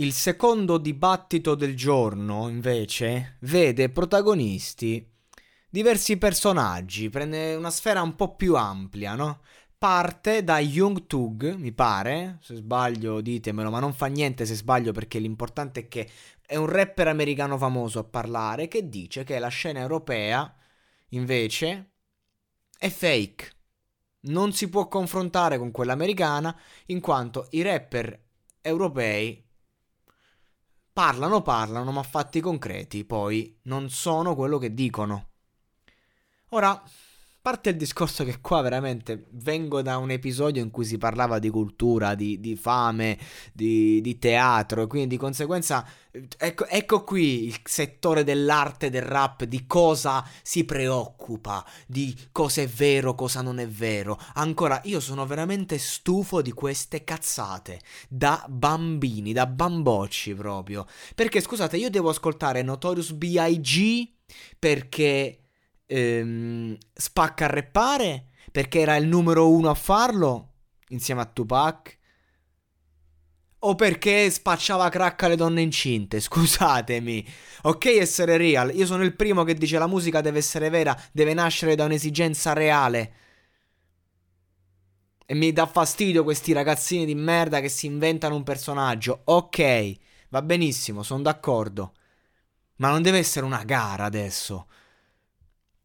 Il secondo dibattito del giorno, invece, vede protagonisti diversi personaggi, prende una sfera un po' più ampia, no? Parte da Young Tug, mi pare, se sbaglio ditemelo, ma non fa niente se sbaglio perché l'importante è che è un rapper americano famoso a parlare che dice che la scena europea, invece, è fake. Non si può confrontare con quella americana in quanto i rapper europei parlano, parlano, ma fatti concreti poi non sono quello che dicono. Ora, parte il discorso che qua veramente vengo da un episodio in cui si parlava di cultura, di, di fame, di, di, teatro, quindi di conseguenza ecco, ecco, qui il settore dell'arte, del rap, di cosa si preoccupa, di cosa è vero, cosa non è vero. Ancora, io sono veramente stufo di queste cazzate, da bambini, da bambocci proprio. Perché scusate, io devo ascoltare Notorious B.I.G. perché ehm, spacca a reppare perché era il numero uno a farlo insieme a Tupac. O perché spacciava crack alle donne incinte, scusatemi. Ok essere real, io sono il primo che dice la musica deve essere vera, deve nascere da un'esigenza reale. E mi dà fastidio questi ragazzini di merda che si inventano un personaggio. Ok, va benissimo, sono d'accordo. Ma non deve essere una gara adesso.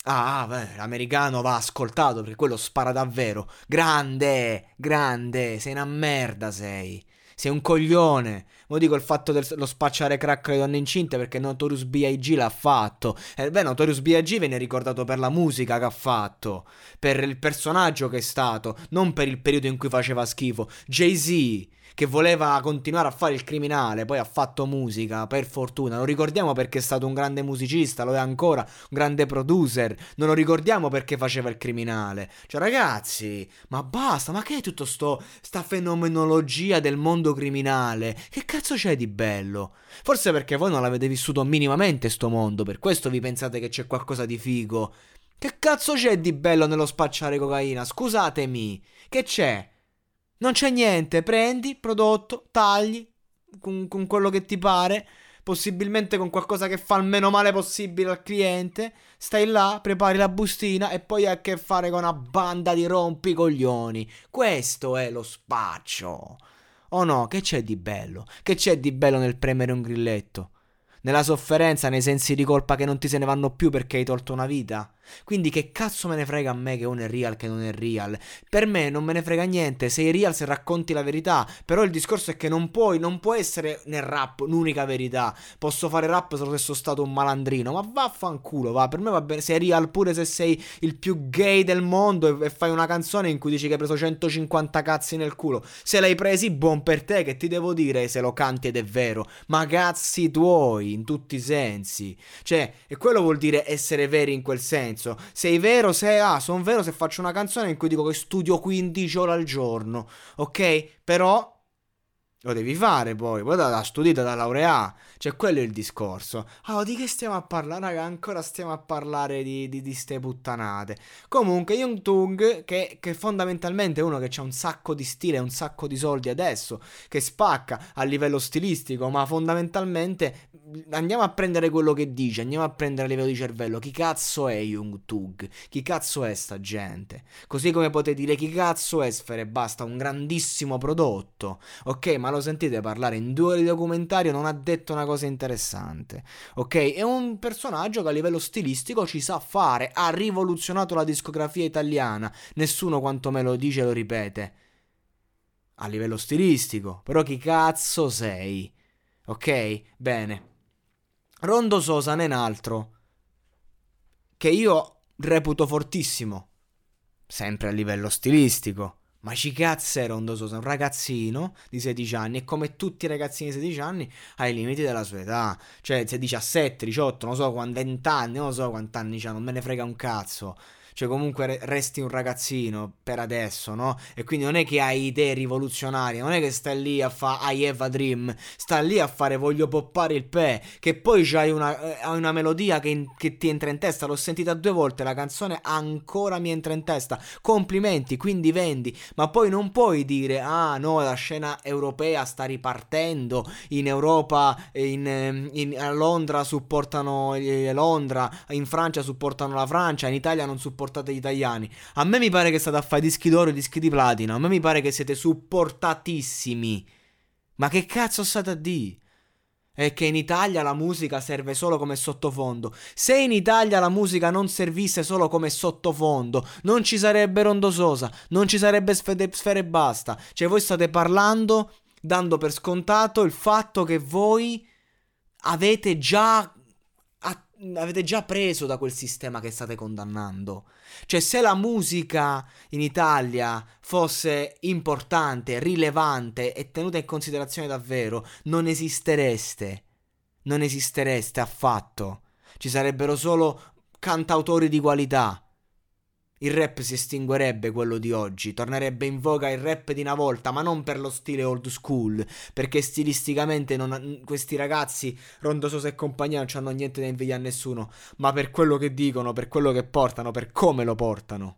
Ah, beh, l'americano va ascoltato perché quello spara davvero. Grande, grande, sei una merda, sei. Sei un coglione. Mo dico il fatto dello spacciare crack alle donne incinte perché Notorious B.I.G. l'ha fatto. E eh, beh, Notorious B.I.G. viene ricordato per la musica che ha fatto, per il personaggio che è stato, non per il periodo in cui faceva schifo. Jay-Z che voleva continuare a fare il criminale, poi ha fatto musica, per fortuna. Lo ricordiamo perché è stato un grande musicista, lo è ancora, un grande producer. Non lo ricordiamo perché faceva il criminale. Cioè, ragazzi, ma basta, ma che è tutto sto sta fenomenologia del mondo criminale? Che cazzo c'è di bello? Forse perché voi non l'avete vissuto minimamente sto mondo, per questo vi pensate che c'è qualcosa di figo. Che cazzo c'è di bello nello spacciare cocaina? Scusatemi. Che c'è? Non c'è niente, prendi, prodotto, tagli con, con quello che ti pare, possibilmente con qualcosa che fa il meno male possibile al cliente, stai là, prepari la bustina e poi hai a che fare con una banda di rompicoglioni. Questo è lo spaccio. O no, che c'è di bello? Che c'è di bello nel premere un grilletto? Nella sofferenza, nei sensi di colpa che non ti se ne vanno più perché hai tolto una vita? Quindi che cazzo me ne frega a me che uno è real che non è real? Per me non me ne frega niente, sei real se racconti la verità, però il discorso è che non puoi, non può essere nel rap l'unica verità. Posso fare rap solo se sono stato un malandrino, ma vaffanculo, va, per me va bene, sei real pure se sei il più gay del mondo e, e fai una canzone in cui dici che hai preso 150 cazzi nel culo. Se l'hai presi, buon per te, che ti devo dire se lo canti ed è vero, ma cazzi tuoi, in tutti i sensi. Cioè, e quello vuol dire essere veri in quel senso senso. Sei vero, se ah, sono vero se faccio una canzone in cui dico che studio 15 ore al giorno, ok? Però lo devi fare poi, poi da, da studiata, da laureare. Cioè, quello è il discorso. Allora, di che stiamo a parlare? Raga, ancora stiamo a parlare di, di, di ste puttanate. Comunque, Young Tung, che, che fondamentalmente è uno che ha un sacco di stile, un sacco di soldi adesso, che spacca a livello stilistico, ma fondamentalmente andiamo a prendere quello che dice, andiamo a prendere a livello di cervello. Chi cazzo è Young Tug? Chi cazzo è sta gente? Così come potete dire chi cazzo è Sfere Basta, un grandissimo prodotto. Ok, ma lo sentite parlare in due ore di documentario, non ha detto una cosa interessante. Ok, è un personaggio che a livello stilistico ci sa fare, ha rivoluzionato la discografia italiana. Nessuno quanto me lo dice lo ripete. A livello stilistico, però chi cazzo sei? Ok? Bene. Rondo Sosa è un altro che io reputo fortissimo, sempre a livello stilistico, Ma ci cazzo è Rondo Sosa? Un ragazzino di 16 anni e come tutti i ragazzini di 16 anni ha i limiti della sua età. Cioè, se 17, 18, non so quanti 20 anni, non so quanti anni c'ha, non me ne frega un cazzo cioè comunque resti un ragazzino per adesso, no? E quindi non è che hai idee rivoluzionarie, non è che stai lì a fare I have a dream, stai lì a fare voglio poppare il pe, che poi c'hai una, eh, una melodia che, che, ti entra in testa, l'ho sentita due volte, la canzone ancora mi entra in testa, complimenti, quindi vendi, ma poi non puoi dire, ah no, la scena europea sta ripartendo, in Europa, in, ehm, in, a Londra supportano eh, Londra, in Francia supportano la Francia, in Italia non supportano supportate gli italiani. A me mi pare che state a fare dischi d'oro e dischi di platino. A me mi pare che siete supportatissimi. Ma che cazzo state a dire? È che in Italia la musica serve solo come sottofondo. Se in Italia la musica non servisse solo come sottofondo, non ci sarebbe Rondo Sosa, non ci sarebbe Sfere, sfere Basta. Cioè voi state parlando, dando per scontato il fatto che voi avete già avete già preso da quel sistema che state condannando. Cioè, se la musica in Italia fosse importante, rilevante e tenuta in considerazione davvero, non esistereste. Non esistereste affatto. Ci sarebbero solo cantautori di qualità il rap si estinguerebbe quello di oggi, tornerebbe in voga il rap di una volta, ma non per lo stile old school, perché stilisticamente non, questi ragazzi, Rondo Sosa e compagnia, non hanno niente da invidiare a nessuno, ma per quello che dicono, per quello che portano, per come lo portano.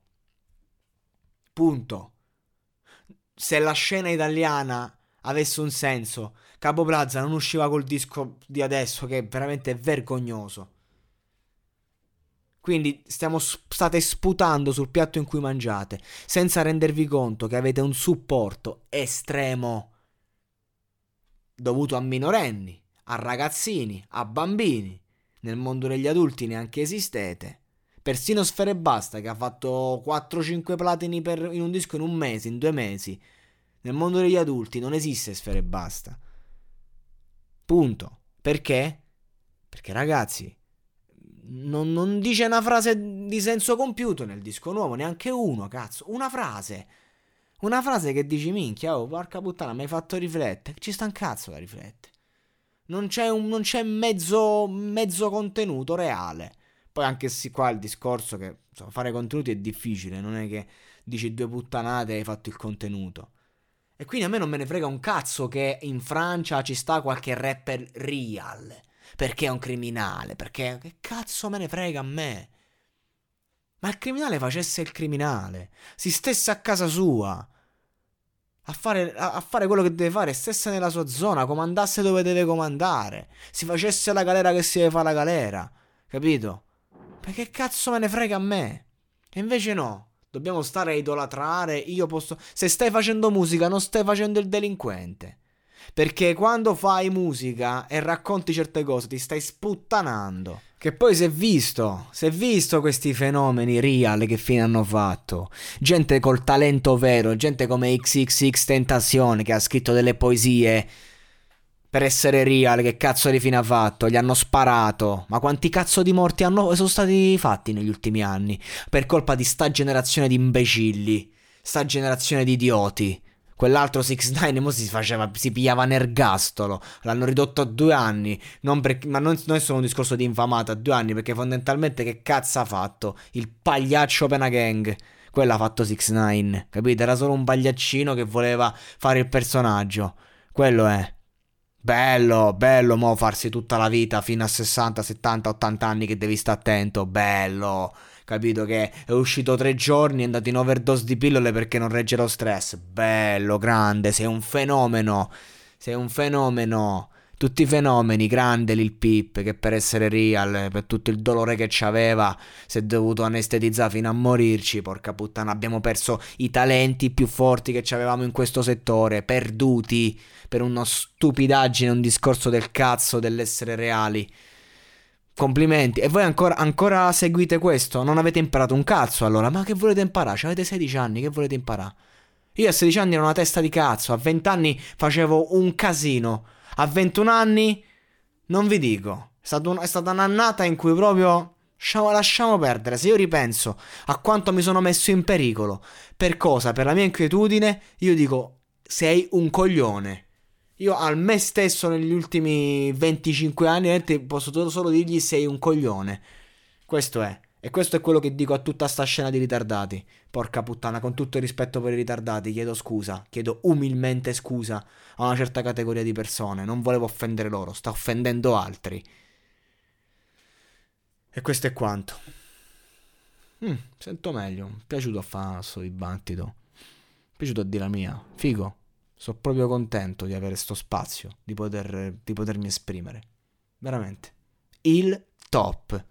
Punto. Se la scena italiana avesse un senso, Capo Plaza non usciva col disco di adesso, che è veramente vergognoso. Quindi stiamo, state sputando sul piatto in cui mangiate, senza rendervi conto che avete un supporto estremo dovuto a minorenni, a ragazzini, a bambini. Nel mondo degli adulti neanche esistete. Persino Sfere Basta, che ha fatto 4-5 platini per, in un disco in un mese, in due mesi. Nel mondo degli adulti non esiste Sfere Basta. Punto. Perché? Perché ragazzi, non, non, dice una frase di senso compiuto nel disco nuovo, neanche uno, cazzo. Una frase. Una frase che dici, minchia, oh, porca puttana, mi hai fatto riflettere. Ci sta un cazzo da riflettere. Non c'è, un, non c'è mezzo, mezzo, contenuto reale. Poi anche sì qua il discorso che insomma, fare contenuti è difficile, non è che dici due puttanate e hai fatto il contenuto. E quindi a me non me ne frega un cazzo che in Francia ci sta qualche rapper real perché è un criminale, perché che cazzo me ne frega a me? Ma il criminale facesse il criminale, si stesse a casa sua, a fare, a, a fare quello che deve fare, stesse nella sua zona, comandasse dove deve comandare, si facesse la galera che si deve fare la galera, capito? Perché cazzo me ne frega a me? E invece no, dobbiamo stare a idolatrare, io posso... Se stai facendo musica non stai facendo il delinquente. Perché quando fai musica e racconti certe cose ti stai sputtanando. Che poi si è visto, si è visto questi fenomeni real che fine hanno fatto. Gente col talento vero, gente come XXX Tentazione che ha scritto delle poesie per essere real, che cazzo di fine ha fatto? Gli hanno sparato. Ma quanti cazzo di morti hanno, sono stati fatti negli ultimi anni? Per colpa di sta generazione di imbecilli, sta generazione di idioti. Quell'altro 6-9 mo si faceva, si pigliava nergastolo. L'hanno ridotto a due anni. Non per, ma non, non, è solo un discorso di infamata, a due anni, perché fondamentalmente che cazzo ha fatto? Il pagliaccio Pena Gang. Quello ha fatto 6-9, capite? Era solo un pagliaccino che voleva fare il personaggio. Quello è. Bello, bello, mo farsi tutta la vita fino a 60, 70, 80 anni che devi stare attento. Bello capito che è uscito tre giorni, è andato in overdose di pillole perché non regge lo stress. Bello, grande, sei un fenomeno. Sei un fenomeno. Tutti i fenomeni, grande Lil Pip, che per essere real, per tutto il dolore che c'aveva, si è dovuto anestetizzare fino a morirci. Porca puttana, abbiamo perso i talenti più forti che avevamo in questo settore, perduti per una stupidaggine, un discorso del cazzo dell'essere reali. Complimenti. E voi ancora, ancora, seguite questo? Non avete imparato un cazzo allora? Ma che volete imparare? Cioè, avete 16 anni, che volete imparare? Io a 16 anni ero una testa di cazzo, a 20 anni facevo un casino, a 21 anni non vi dico. È, un, è stata un'annata in cui proprio Lasciamo, lasciamo perdere. Se io ripenso a quanto mi sono messo in pericolo, per cosa? Per la mia inquietudine, io dico, sei un coglione. Io al me stesso negli ultimi 25 anni posso solo dirgli sei un coglione. Questo è. E questo è quello che dico a tutta sta scena di ritardati. Porca puttana, con tutto il rispetto per i ritardati, chiedo scusa, chiedo umilmente scusa a una certa categoria di persone. Non volevo offendere loro, sta offendendo altri. E questo è quanto. Mm, sento meglio. Mi è piaciuto a fare questo dibattito. Mi è piaciuto a dire la mia. Figo. Sono proprio contento di avere questo spazio, di, poter, di potermi esprimere. Veramente. Il top.